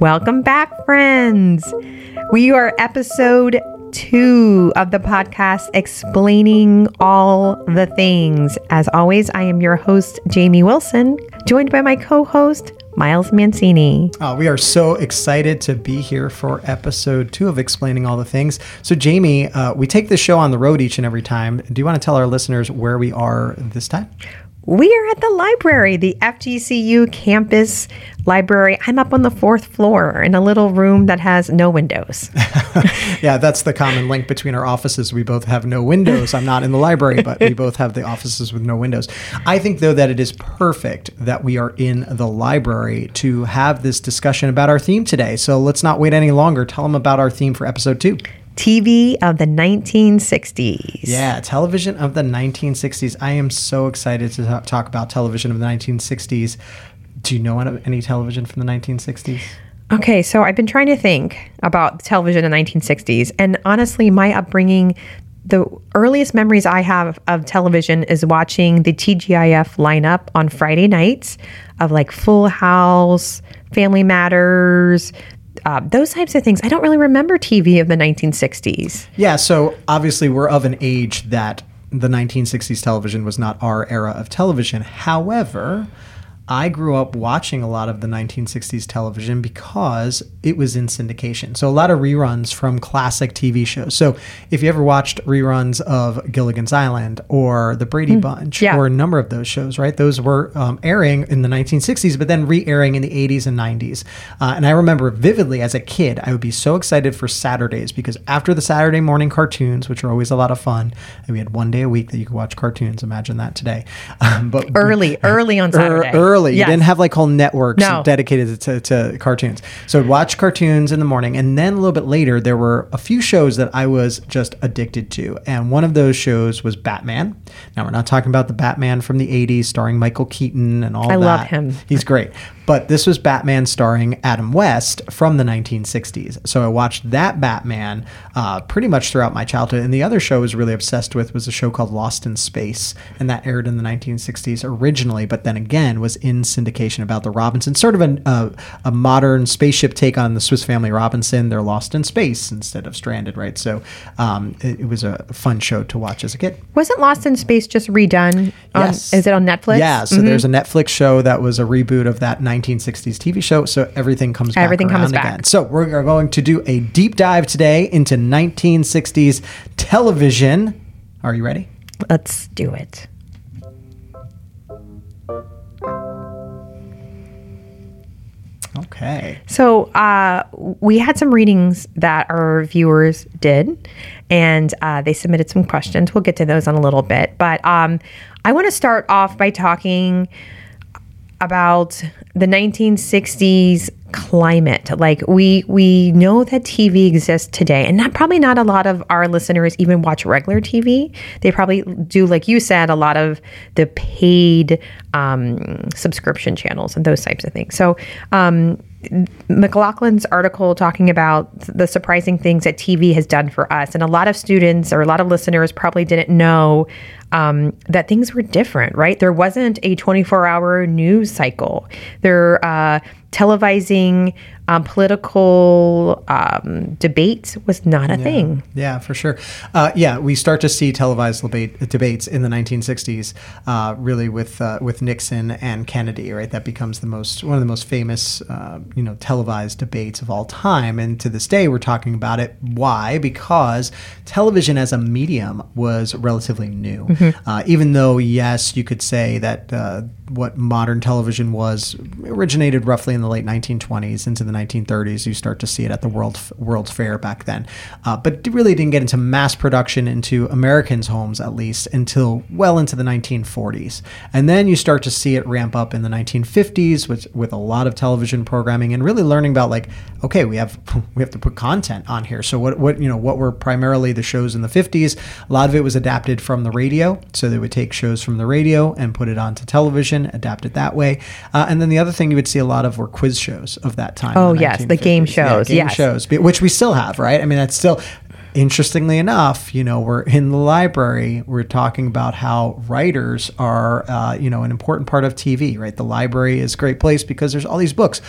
Welcome back, friends. We are episode two of the podcast explaining all the things. As always, I am your host, Jamie Wilson, joined by my co host, Miles Mancini. Oh, we are so excited to be here for episode two of Explaining All the Things. So, Jamie, uh, we take this show on the road each and every time. Do you want to tell our listeners where we are this time? We are at the library, the FGCU campus library. I'm up on the fourth floor in a little room that has no windows. yeah, that's the common link between our offices. We both have no windows. I'm not in the library, but we both have the offices with no windows. I think, though, that it is perfect that we are in the library to have this discussion about our theme today. So let's not wait any longer. Tell them about our theme for episode two. TV of the 1960s. Yeah, television of the 1960s. I am so excited to talk about television of the 1960s. Do you know any television from the 1960s? Okay, so I've been trying to think about television in the 1960s, and honestly, my upbringing, the earliest memories I have of television is watching the TGIF lineup on Friday nights of like Full House, Family Matters, uh, those types of things. I don't really remember TV of the 1960s. Yeah, so obviously we're of an age that the 1960s television was not our era of television. However, I grew up watching a lot of the 1960s television because it was in syndication. So a lot of reruns from classic TV shows. So if you ever watched reruns of Gilligan's Island or The Brady mm, Bunch yeah. or a number of those shows, right? Those were um, airing in the 1960s, but then re-airing in the 80s and 90s. Uh, and I remember vividly as a kid, I would be so excited for Saturdays because after the Saturday morning cartoons, which are always a lot of fun, and we had one day a week that you could watch cartoons. Imagine that today. Um, but early, early on Saturday. early early. Yes. You didn't have like whole networks no. dedicated to, to cartoons. So I'd watch cartoons in the morning. And then a little bit later, there were a few shows that I was just addicted to. And one of those shows was Batman. Now, we're not talking about the Batman from the 80s starring Michael Keaton and all I that. I love him. He's great. But this was Batman starring Adam West from the 1960s. So I watched that Batman uh, pretty much throughout my childhood. And the other show I was really obsessed with was a show called Lost in Space. And that aired in the 1960s originally, but then again was in syndication about the Robinsons, sort of a, a, a modern spaceship take on the Swiss Family Robinson. They're lost in space instead of stranded, right? So um, it, it, was a fun show to watch as a kid. Wasn't Lost in Space just redone? On, yes. Is it on Netflix? Yeah. So mm-hmm. there's a Netflix show that was a reboot of that 1960s TV show. So everything comes back everything comes back. again. So we're going to do a deep dive today into 1960s television. Are you ready? Let's do it. Okay. So uh, we had some readings that our viewers did, and uh, they submitted some questions. We'll get to those in a little bit, but um, I want to start off by talking about the 1960s climate. Like we we know that TV exists today, and not probably not a lot of our listeners even watch regular TV. They probably do, like you said, a lot of the paid um, subscription channels and those types of things. So. Um, McLaughlin's article talking about the surprising things that TV has done for us. And a lot of students or a lot of listeners probably didn't know um, that things were different, right? There wasn't a 24 hour news cycle. There, uh, televising um, political um, debate was not a yeah. thing. Yeah, for sure. Uh, yeah, we start to see televised debate, debates in the 1960s, uh, really with uh, with Nixon and Kennedy. Right, that becomes the most one of the most famous, uh, you know, televised debates of all time. And to this day, we're talking about it. Why? Because television as a medium was relatively new. Mm-hmm. Uh, even though, yes, you could say that uh, what modern television was originated roughly in the late 1920s into the 1930s. You start to see it at the World World's Fair back then, uh, but really didn't get into mass production into Americans' homes at least until well into the 1940s. And then you start to see it ramp up in the 1950s with with a lot of television programming and really learning about like okay we have we have to put content on here. So what what you know what were primarily the shows in the 50s? A lot of it was adapted from the radio, so they would take shows from the radio and put it onto television, adapt it that way. Uh, and then the other thing you would see a lot of were quiz shows of that time. Oh yes, the game shows. Yeah, game yes. shows, which we still have, right? I mean, that's still interestingly enough, you know, we're in the library. We're talking about how writers are, uh, you know, an important part of TV, right? The library is a great place because there's all these books.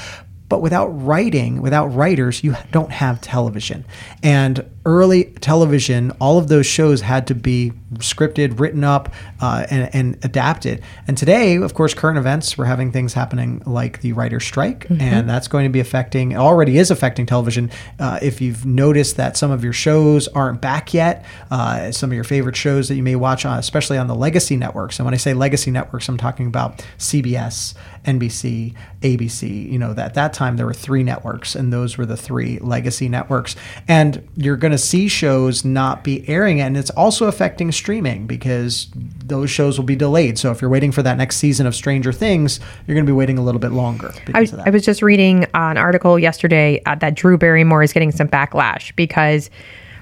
But without writing, without writers, you don't have television. And early television, all of those shows had to be scripted, written up, uh, and, and, adapted. And today, of course, current events, we're having things happening like the writer's strike, mm-hmm. and that's going to be affecting, already is affecting television. Uh, if you've noticed that some of your shows aren't back yet, uh, some of your favorite shows that you may watch, on, especially on the legacy networks. And when I say legacy networks, I'm talking about CBS, NBC, ABC. You know, that that time there were three networks, and those were the three legacy networks. And you're going to see shows not be airing, and it's also affecting streaming because those shows will be delayed. So if you're waiting for that next season of Stranger Things, you're going to be waiting a little bit longer. I was, I was just reading an article yesterday uh, that Drew Barrymore is getting some backlash because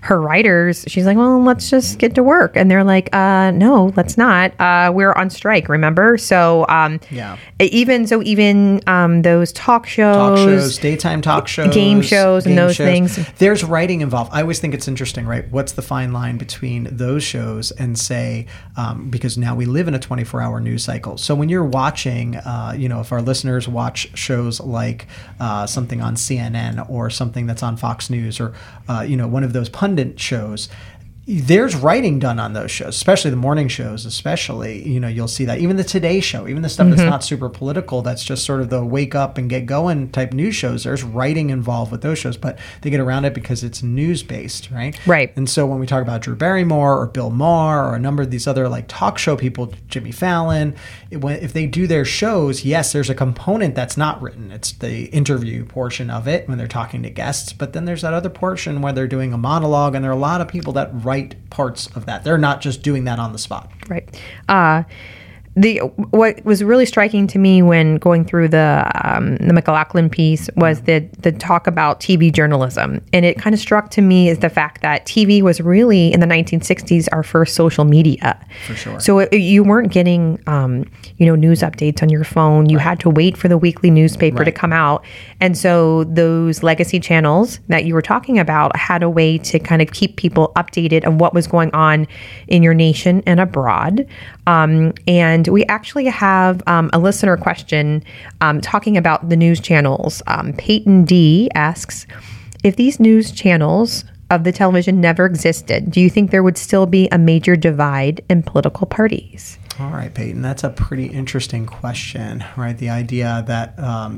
her writers, she's like, well, let's just get to work. And they're like, uh, no, let's not. Uh, we're on strike, remember? So, um, yeah. Even so, even um, those talk shows, talk shows, daytime talk shows, game shows, and those shows, things. There's writing involved. I always think it's interesting, right? What's the fine line between those shows and say, um, because now we live in a 24 hour news cycle. So when you're watching, uh, you know, if our listeners watch shows like uh, something on CNN or something that's on Fox News or, uh, you know, one of those shows there's writing done on those shows, especially the morning shows, especially, you know, you'll see that. Even the Today Show, even the stuff mm-hmm. that's not super political, that's just sort of the wake up and get going type news shows, there's writing involved with those shows, but they get around it because it's news based, right? Right. And so when we talk about Drew Barrymore or Bill Maher or a number of these other like talk show people, Jimmy Fallon, it, when, if they do their shows, yes, there's a component that's not written. It's the interview portion of it when they're talking to guests, but then there's that other portion where they're doing a monologue, and there are a lot of people that write write parts of that. They're not just doing that on the spot. Right. Uh, the what was really striking to me when going through the um, the McLaughlin piece was the the talk about TV journalism, and it kind of struck to me is the fact that TV was really in the 1960s our first social media. For sure. So it, you weren't getting um, you know news updates on your phone. You right. had to wait for the weekly newspaper right. to come out, and so those legacy channels that you were talking about had a way to kind of keep people updated of what was going on in your nation and abroad. Um, and we actually have um, a listener question um, talking about the news channels. Um, Peyton D asks If these news channels of the television never existed, do you think there would still be a major divide in political parties? All right, Peyton, that's a pretty interesting question, right? The idea that um,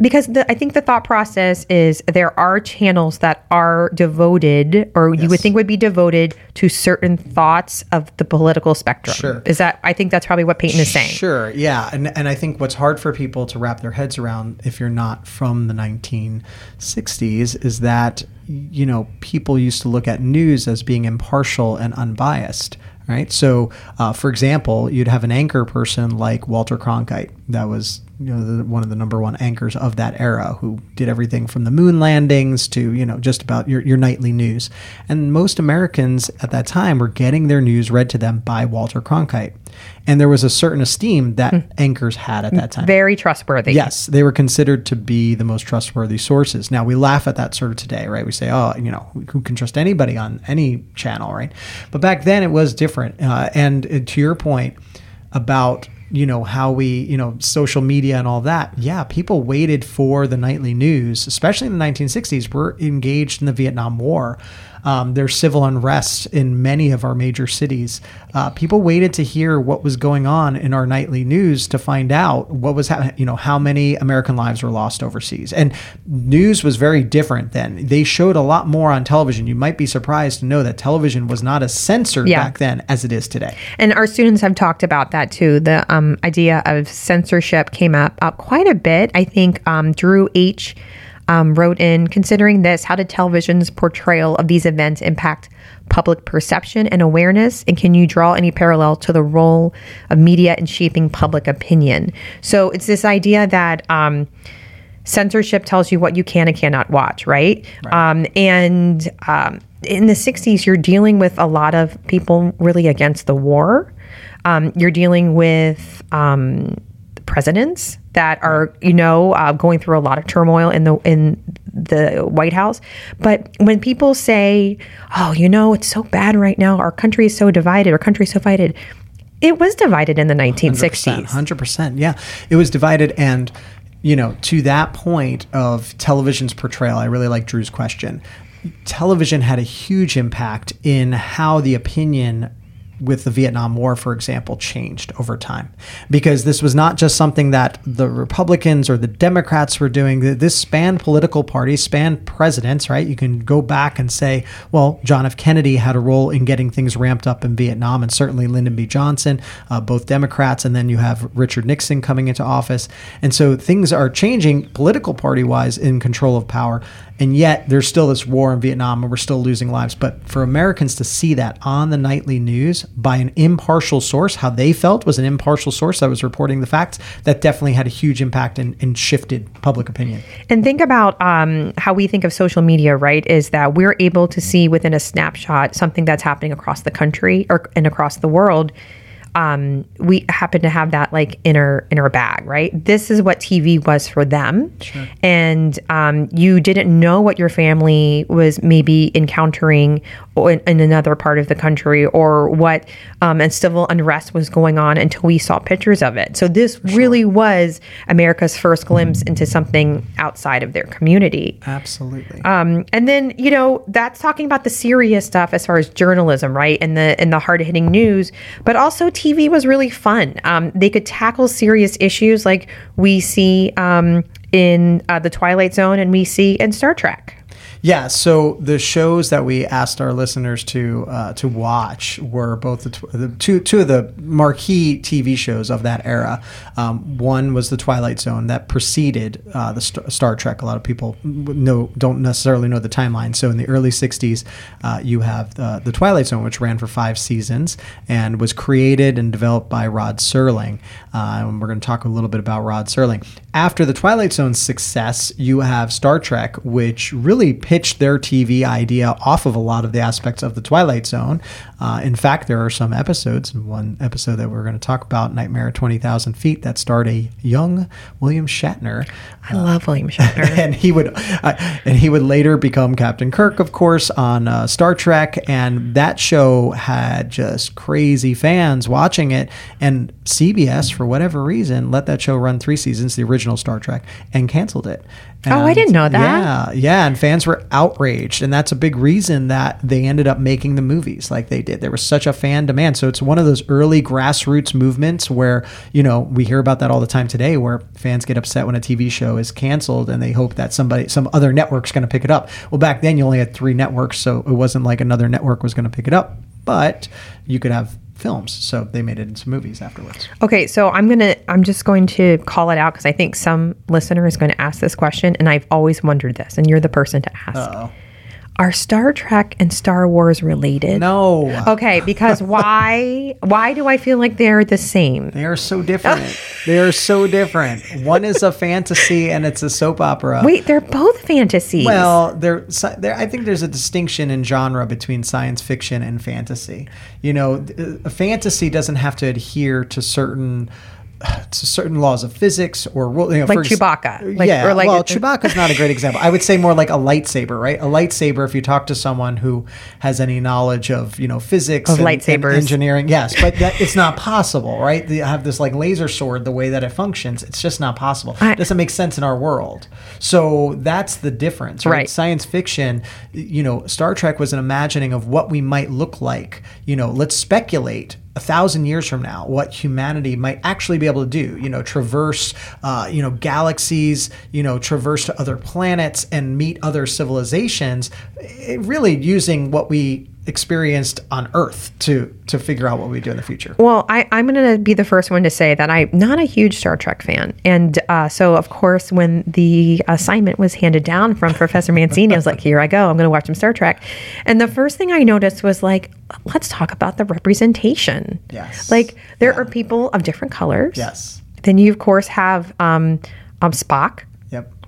because the, I think the thought process is there are channels that are devoted, or yes. you would think would be devoted to certain thoughts of the political spectrum. Sure, is that I think that's probably what Peyton is saying. Sure, yeah, and and I think what's hard for people to wrap their heads around if you're not from the 1960s is that you know people used to look at news as being impartial and unbiased right? So, uh, for example, you'd have an anchor person like Walter Cronkite, that was you know the, one of the number one anchors of that era, who did everything from the moon landings to you know just about your, your nightly news. And most Americans at that time were getting their news read to them by Walter Cronkite, and there was a certain esteem that mm. anchors had at that time. Very trustworthy. Yes, they were considered to be the most trustworthy sources. Now we laugh at that sort of today, right? We say, oh, you know, who can trust anybody on any channel, right? But back then it was different. Uh, and uh, to your point about you know how we you know social media and all that. Yeah people waited for the nightly news especially in the 1960s we're engaged in the vietnam war um, there's civil unrest in many of our major cities. Uh, people waited to hear what was going on in our nightly news to find out what was, ha- you know, how many American lives were lost overseas. And news was very different then. They showed a lot more on television. You might be surprised to know that television was not as censored yeah. back then as it is today. And our students have talked about that too. The um, idea of censorship came up, up quite a bit. I think um, Drew H um, wrote in Considering this, how did television's portrayal of these events impact public perception and awareness? And can you draw any parallel to the role of media in shaping public opinion? So it's this idea that. Um, censorship tells you what you can and cannot watch, right? right. Um, and um, in the 60s, you're dealing with a lot of people really against the war. Um, you're dealing with um, presidents that are you know uh, going through a lot of turmoil in the in the White House. But when people say, "Oh, you know, it's so bad right now. Our country is so divided. Our country is so divided," it was divided in the 1960s. Hundred percent. Yeah, it was divided and you know, to that point of television's portrayal, I really like Drew's question. Television had a huge impact in how the opinion with the Vietnam War, for example, changed over time. Because this was not just something that the Republicans or the Democrats were doing. This spanned political parties, spanned presidents, right? You can go back and say, well, John F. Kennedy had a role in getting things ramped up in Vietnam, and certainly Lyndon B. Johnson, uh, both Democrats, and then you have Richard Nixon coming into office. And so things are changing political party wise in control of power and yet there's still this war in Vietnam and we're still losing lives. But for Americans to see that on the nightly news by an impartial source, how they felt was an impartial source that was reporting the facts, that definitely had a huge impact and, and shifted public opinion. And think about um, how we think of social media, right? Is that we're able to see within a snapshot something that's happening across the country or and across the world um, we happen to have that like in our in our bag, right? This is what TV was for them, sure. and um, you didn't know what your family was maybe encountering in, in another part of the country or what um, and civil unrest was going on until we saw pictures of it. So this sure. really was America's first glimpse into something outside of their community. Absolutely. Um, and then you know that's talking about the serious stuff as far as journalism, right? And the and the hard hitting news, but also. TV was really fun. Um, they could tackle serious issues like we see um, in uh, The Twilight Zone and we see in Star Trek. Yeah, so the shows that we asked our listeners to uh, to watch were both the, tw- the, two two of the marquee TV shows of that era. Um, one was the Twilight Zone that preceded uh, the St- Star Trek. A lot of people know don't necessarily know the timeline. So in the early '60s, uh, you have uh, the Twilight Zone, which ran for five seasons and was created and developed by Rod Serling. Uh, and we're going to talk a little bit about Rod Serling. After the Twilight Zone's success, you have Star Trek, which really pitched their TV idea off of a lot of the aspects of the Twilight Zone. Uh, in fact, there are some episodes, and one episode that we're going to talk about, Nightmare at 20,000 Feet, that starred a young William Shatner. I love William Shatner. and he would uh, and he would later become Captain Kirk, of course, on uh, Star Trek. And that show had just crazy fans watching it. And CBS, for whatever reason, let that show run three seasons, the original Star Trek, and canceled it. And, oh, I didn't know that. Yeah, yeah, and fans were outraged, and that's a big reason that they ended up making the movies like they did. There was such a fan demand, so it's one of those early grassroots movements where you know we hear about that all the time today, where fans get upset when a TV show is canceled and they hope that somebody, some other network's going to pick it up. Well, back then you only had three networks, so it wasn't like another network was going to pick it up, but you could have films. So they made it into movies afterwards. Okay, so I'm gonna I'm just going to call it out because I think some listener is going to ask this question, and I've always wondered this, and you're the person to ask. Uh-oh. Are Star Trek and Star Wars related? No. Okay, because why why do I feel like they're the same? They are so different. they are so different. One is a fantasy and it's a soap opera. Wait, they're both fantasies. Well, they're, they're I think there's a distinction in genre between science fiction and fantasy. You know, a uh, fantasy doesn't have to adhere to certain certain laws of physics or you know, like Chewbacca. Like, yeah, like well, Chewbacca's not a great example. I would say more like a lightsaber, right? A lightsaber. If you talk to someone who has any knowledge of you know physics of and, lightsabers, and engineering, yes, but that, it's not possible, right? They have this like laser sword, the way that it functions, it's just not possible. I, it doesn't make sense in our world. So that's the difference, right? right? Science fiction, you know, Star Trek was an imagining of what we might look like. You know, let's speculate a thousand years from now what humanity might actually be able to do you know traverse uh, you know galaxies you know traverse to other planets and meet other civilizations it, really using what we experienced on Earth to to figure out what we do in the future. Well, I, I'm going to be the first one to say that I'm not a huge Star Trek fan, and uh, so of course when the assignment was handed down from Professor Mancini, I was like, "Here I go! I'm going to watch some Star Trek." And the first thing I noticed was like, let's talk about the representation. Yes. Like there yeah. are people of different colors. Yes. Then you of course have um, um Spock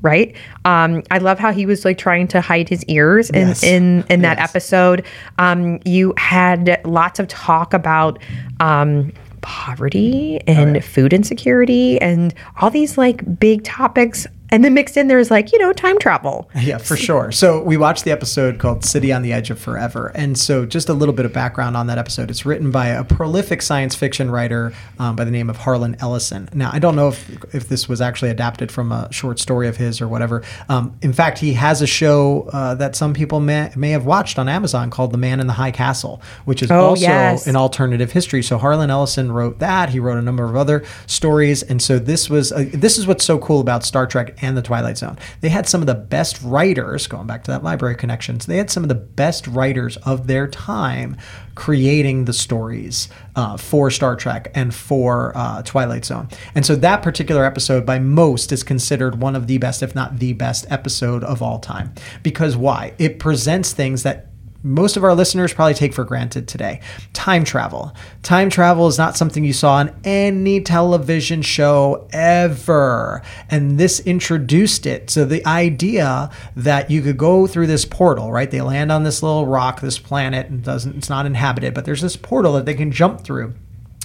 right? Um, I love how he was like trying to hide his ears in yes. in, in that yes. episode. Um, you had lots of talk about um, poverty and oh, yeah. food insecurity and all these like big topics And then mixed in there's like, you know, time travel. Yeah, for sure. So we watched the episode called City on the Edge of Forever. And so just a little bit of background on that episode. It's written by a prolific science fiction writer um, by the name of Harlan Ellison. Now, I don't know if, if this was actually adapted from a short story of his or whatever. Um, in fact, he has a show uh, that some people may, may have watched on Amazon called The Man in the High Castle, which is Oh, also yes. an alternative history. So Harlan Ellison wrote that. He wrote a number of other stories, and so this was uh, this is what's so cool about Star Trek and the Twilight Zone. They had some of the best writers. Going back to that library connections, they had some of the best writers of their time creating the stories uh, for Star Trek and for uh, Twilight Zone. And so that particular episode, by most, is considered one of the best, if not the best, episode of all time. Because why? It presents things that most of our listeners probably take for granted today. Time travel. Time travel is not something you saw on any television show ever. And this introduced it. So the idea that you could go through this portal, right? They land on this little rock, this planet, and doesn't it's not inhabited, but there's this portal that they can jump through.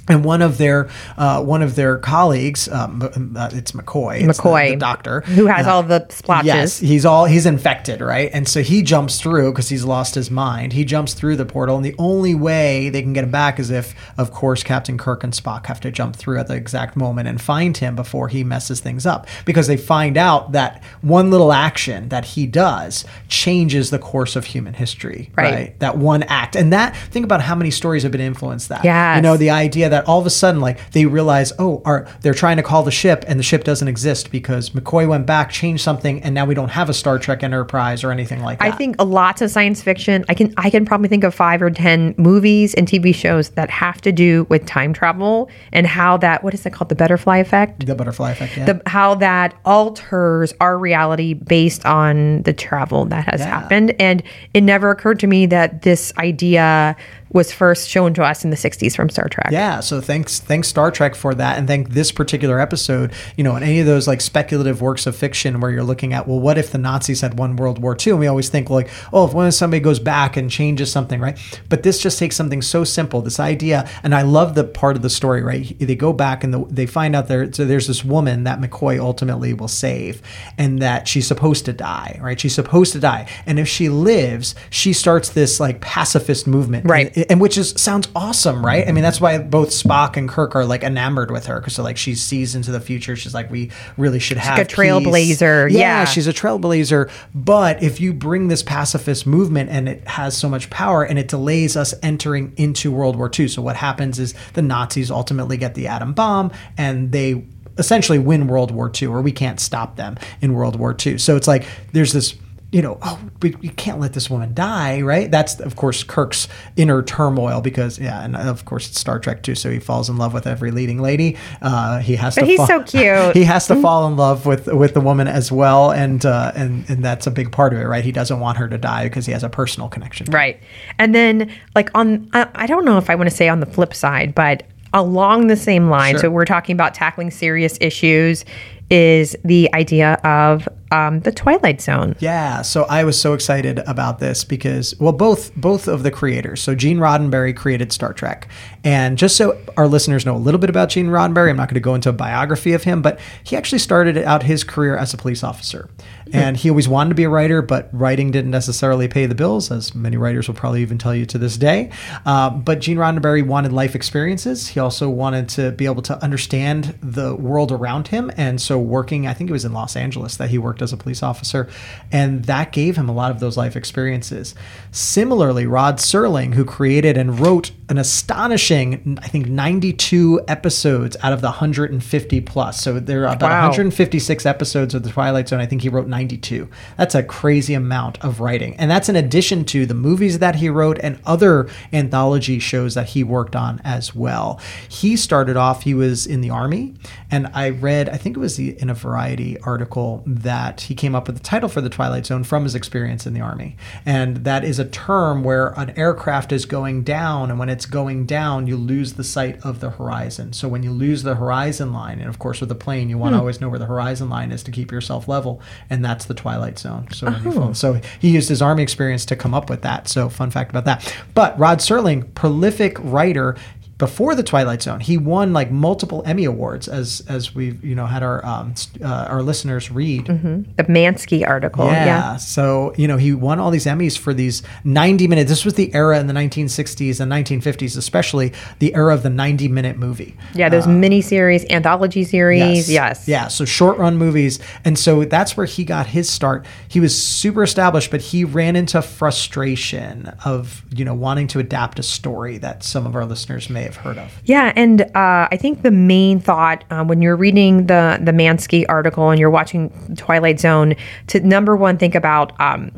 And one of their uh, one of their colleagues, um, uh, it's McCoy, it's McCoy, the, doctor, who has uh, all the splotches. Yes, he's all he's infected, right? And so he jumps through because he's lost his mind. He jumps through the portal, and the only way they can get him back is if, of course, Captain Kirk and Spock have to jump through at the exact moment and find him before he messes things up. Because they find out that one little action that he does changes the course of human history, Right. right? That one act, and that think about how many stories have been influenced that. Yes. you know the idea that all of a sudden, like they realize, oh, are they're trying to call the ship, and the ship doesn't exist because McCoy went back, changed something, and now we don't have a Star Trek Enterprise or anything like that. I think a lots of science fiction. I can I can probably think of five or ten movies and TV shows that have to do with time travel and how that what is it called the butterfly effect. the butterfly effect. Yeah. The, how that alters our reality based on the travel that has Yeah. happened. And it never occurred to me that this idea was first shown to us in the 60s from Star Trek. Yeah, so thanks thanks Star Trek for that and thank this particular episode, you know, in any of those like speculative works of fiction where you're looking at, well, what if the Nazis had won World War II? And we always think like, oh, if somebody goes back and changes something, right? But this just takes something so simple, this idea, and I love the part of the story, right? They go back and the, they find out there so there's this woman that McCoy ultimately will save and that she's supposed to die, right? She's supposed to die. And if she lives, she starts this like pacifist movement. Right. And, and which is sounds awesome, right? I mean, mm-hmm. that's why both Spock and Kirk are like enamored with her because so like she sees into the future. She's like, we really should have a peace. trailblazer, yeah. she's a trailblazer. But if you bring this pacifist movement and it has so much power and it delays us entering into World War II, so what happens is the Nazis ultimately get the atom bomb and they essentially win World War II, or we can't stop them in World War II. So it's like there's this you know, oh, we, we can't let this woman die, right? That's of course Kirk's inner turmoil because, yeah, and of course it's Star Trek too. So he falls in love with every leading lady. Uh, he has But to. he's fall- so cute. he has to fall in love with with the woman as well, and uh, and and that's a big part of it, right? He doesn't want her to die because he has a personal connection. Right. And then, like, on, I, I don't know if I want to say on the flip side, but along the same line, Sure. so we're talking about tackling serious issues, is the idea of um, the Twilight Zone. Yeah, so I was so excited about this because well both both of the creators. So Gene Roddenberry created Star Trek. And just so our listeners know a little bit about Gene Roddenberry, I'm not going to go into a biography of him, but he actually started out his career as a police officer. And he always wanted to be a writer, but writing didn't necessarily pay the bills, as many writers will probably even tell you to this day. Uh, but Gene Roddenberry wanted life experiences. He also wanted to be able to understand the world around him. And so, working, I think it was in Los Angeles that he worked as a police officer, and that gave him a lot of those life experiences. Similarly, Rod Serling, who created and wrote an astonishing, I think, 92 episodes out of the 150 plus. So there are about Wow. 156 episodes of The Twilight Zone. I think he wrote 92. That's a crazy amount of writing. And that's in addition to the movies that he wrote and other anthology shows that he worked on as well. He started off, he was in the Army. And I read, I think it was the, in a Variety article, that he came up with the title for The Twilight Zone from his experience in the Army. And that is a term where an aircraft is going down. And when it's going down, you lose the sight of the horizon. So when you lose the horizon line, and of course with a plane, you want to hmm. always know where the horizon line is to keep yourself level. And that's the Twilight Zone. So, fall- oh. so he used his Army experience to come up with that. So fun fact about that. But Rod Serling, prolific writer, before the Twilight Zone, he won like multiple Emmy awards, as as we've you know had our um, uh, our listeners read. The Mansky article. Yeah. Yeah. So, you know, he won all these Emmys for these 90 minute. This was the era in the 1960s and 1950s, especially the era of the 90 minute movie. Yeah, those miniseries, anthology series. Yes. Yeah. So short run movies. And so that's where he got his start. He was super established, but he ran into frustration of, you know, wanting to adapt a story that some of our listeners may have heard of. Yeah, and uh, I think the main thought uh, when you're reading the the Mansky article and you're watching Twilight Zone, to number one think about um,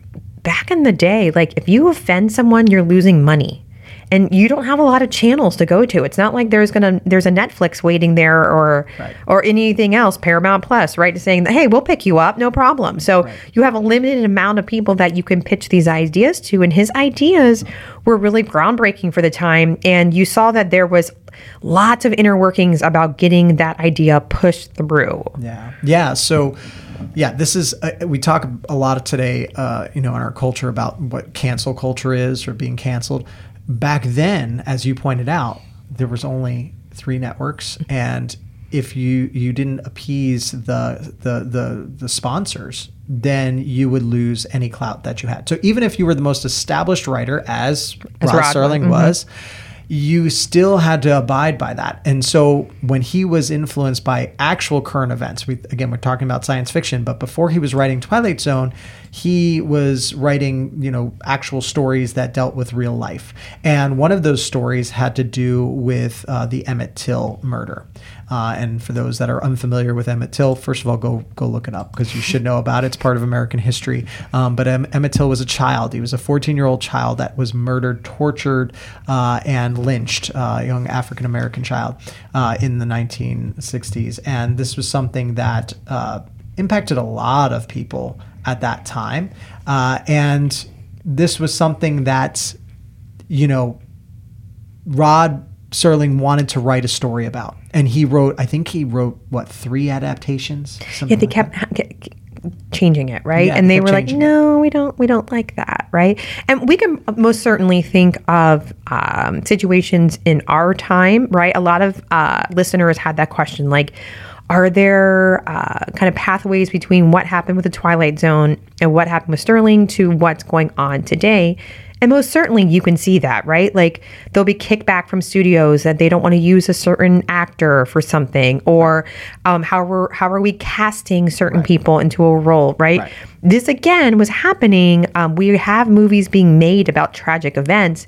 back in the day, like if you offend someone, you're losing money. And you don't have a lot of channels to go to. It's not like there's gonna there's a Netflix waiting there or Right. or anything else, Paramount Plus, right? Saying that hey, we'll pick you up, no problem. So you have a limited amount of people that you can pitch these ideas to, and his ideas were really groundbreaking for the time. And you saw that there was lots of inner workings about getting that idea pushed through. Yeah. Yeah. So, yeah, this is, uh, we talk a lot of today, uh, you know, in our culture about what cancel culture is or being canceled. Back then, as you pointed out, there was only three networks. And if you, you didn't appease the, the, the, the sponsors, then you would lose any clout that you had. So even if you were the most established writer, as, As Rod Rod Serling mm-hmm. was, you still had to abide by that. And so when he was influenced by actual current events, we again we're talking about science fiction, but before he was writing Twilight Zone, he was writing, you know, actual stories that dealt with real life. And one of those stories had to do with uh, the Emmett Till murder. Uh, and for those that are unfamiliar with Emmett Till, first of all, go go look it up because you should know about it. It's part of American history. Um, but em- Emmett Till was a child. He was a 14 year old child that was murdered, tortured, uh, and lynched. Uh, a young African American child uh, in the 1960s. And this was something that uh, impacted a lot of people at that time. Uh, and this was something that, you know, Rod Serling wanted to write a story about, and he wrote. I think he wrote what three adaptations. Yeah, they like kept ha- ke- ke- changing it, right? Yeah, and they were like, changing it. "No, we don't. We don't like that," right? And we can most certainly think of um, situations in our time, right? A lot of uh, listeners had that question, like. Are there uh, kind of pathways between what happened with the Twilight Zone and what happened with Serling to what's going on today? And most certainly you can see that, right? Like there'll be kickback from studios that they don't want to use a certain actor for something, or um, how are how are we casting certain people into a role, right? Right. This again was happening. Um, we have movies being made about tragic events.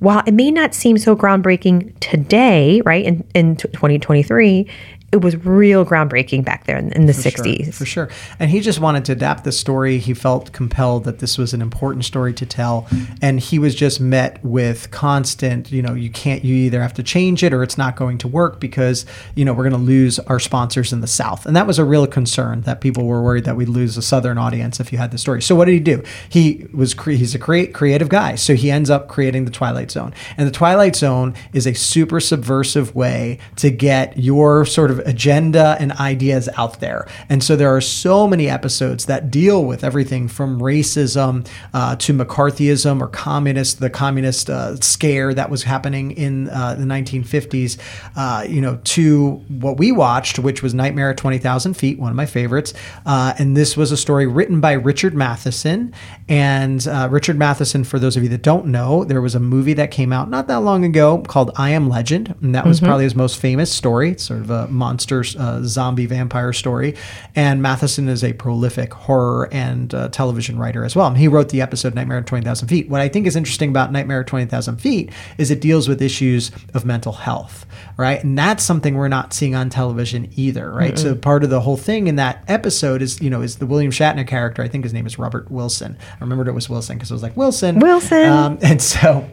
While it may not seem so groundbreaking today, right, in, in 2023, it was real groundbreaking back there in, in the 60s. For sure. And he just wanted to adapt the story. He felt compelled that this was an important story to tell. And he was just met with constant, you know, you can't, you either have to change it or it's not going to work because, you know, we're going to lose our sponsors in the South. And that was a real concern that people were worried that we'd lose a Southern audience if you had the story. So what did he do? He was, cre- he's a create, creative guy. So he ends up creating the Twilight Zone. And the Twilight Zone is a super subversive way to get your sort of agenda and ideas out there. And so there are so many episodes that deal with everything from racism uh, to McCarthyism or communist, the communist uh, scare that was happening in uh, the 1950s, uh, you know, to what we watched, which was Nightmare at 20,000 Feet, one of my favorites. Uh, and this was a story written by Richard Matheson. And uh, Richard Matheson, for those of you that don't know, there was a movie that came out not that long ago called I Am Legend. And that was probably his most famous story. It's sort of a monster uh, zombie vampire story. And Matheson is a prolific horror and uh, television writer as well. And he wrote the episode Nightmare at 20,000 Feet. What I think is interesting about Nightmare at 20,000 Feet is it deals with issues of mental health, right? And that's something we're not seeing on television either, right? So part of the whole thing in that episode is, you know, is the William Shatner character. I think his name is Robert Wilson. I remembered it was Wilson because it was like Wilson. Wilson. Um, and so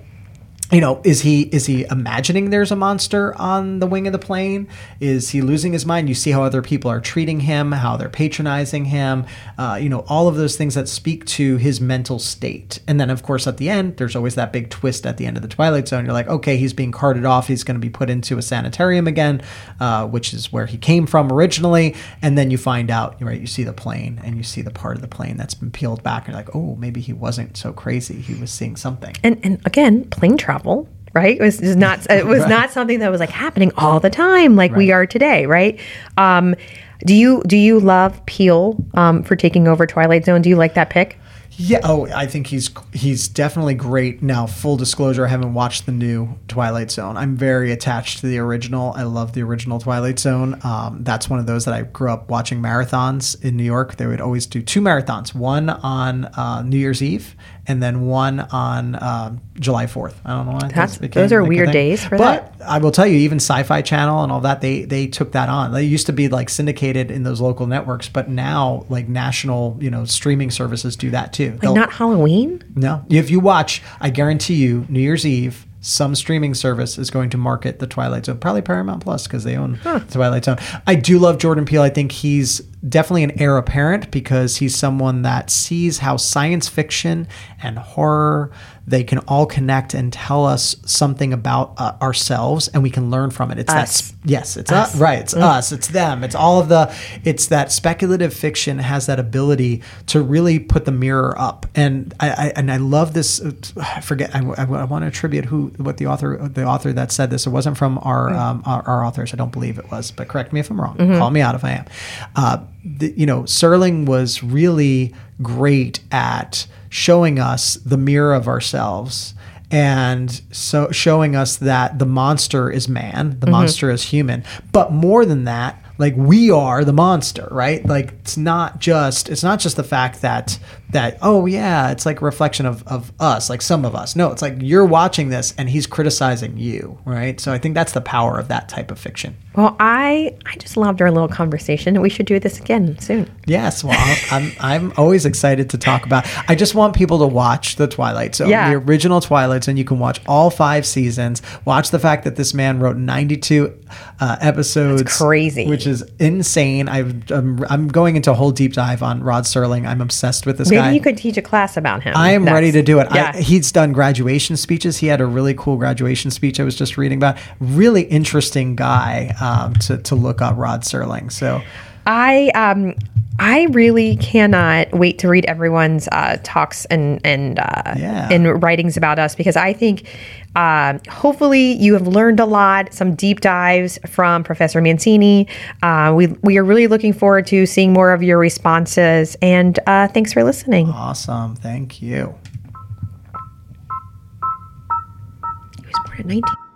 you know is he is he imagining there's a monster on the wing of the plane? Is he losing his mind? You see how other people are treating him how they're patronizing him uh, you know all of those things that speak to his mental state. And then of course at the end there's always that big twist at the end of the twilight zone. You're like okay he's being carted off. He's going to be put into a sanitarium again uh, which is where he came from originally. And then you find out right you see the plane and you see the part of the plane that's been peeled back. And you're like oh maybe he wasn't so crazy. He was seeing something. And and again, plane travel, right? It was just not it was not something that was like happening all the time like we are today, right? Um, do you do you love Peele um, for taking over Twilight Zone? Do you like that pick? Yeah. Oh, I think he's he's definitely great. Now, full disclosure, I haven't watched the new Twilight Zone. I'm very attached to the original. I love the original Twilight Zone. Um, that's one of those that I grew up watching marathons in New York. They would always do two marathons, one on uh, New Year's Eve and then one on um, July 4th. I don't know why. That's- those became those are weird days for that. but I will tell you, even Sci-Fi Channel and all that, they they took that on. They used to be like syndicated in those local networks, but now like national, you know, streaming services do that too. Like They'll- not Halloween? no. If you watch, I guarantee you, New Year's Eve, some streaming service is going to market the Twilight Zone. Probably Paramount Plus because they own the Twilight Zone. I do love Jordan Peele. I think he's definitely an heir apparent because he's someone that sees how science fiction and horror they can all connect and tell us something about uh, ourselves and we can learn from it. It's Us. yes, it's us. right. It's us. It's them. It's all of the. It's that speculative fiction has that ability to really put the mirror up, and I, I and I love this. uh, I forget. I, I, want to attribute who what the author the author that said this. It wasn't from our um, our, our authors. I don't believe it was, but correct me if I'm wrong. Call me out if I am. Uh, the, you know, Serling was really great at showing us the mirror of ourselves and so showing us that the monster is man, the mm-hmm. monster is human, but more than that, like we are the monster, right? Like it's not just it's not just the fact that that oh yeah, it's like a reflection of of us, like some of us. No, it's like you're watching this and he's criticizing you, right? So I think that's the power of that type of fiction. Well, I I just loved our little conversation. We should do this again soon. Yes, well, I'm I'm always excited to talk about. I just want people to watch the Twilight Zone, Yeah. the original Twilight and You can watch all five seasons. Watch the fact that this man wrote 92 uh, episodes. That's crazy. which is insane. I've, I'm I'm going into a whole deep dive on Rod Serling. I'm obsessed with this Maybe guy. you could teach a class about him. I am That's- ready to do it. Yeah. I, he's done graduation speeches. He had a really cool graduation speech I was just reading about. Really interesting guy um, to, to look up, Rod Serling. So I um I really cannot wait to read everyone's uh, talks and and uh, Yeah. and writings about us because I think um hopefully you have learned a lot, some deep dives from Professor Mancini. Uh, we we are really looking forward to seeing more of your responses and uh, thanks for listening. awesome. Thank you. He was born in 19-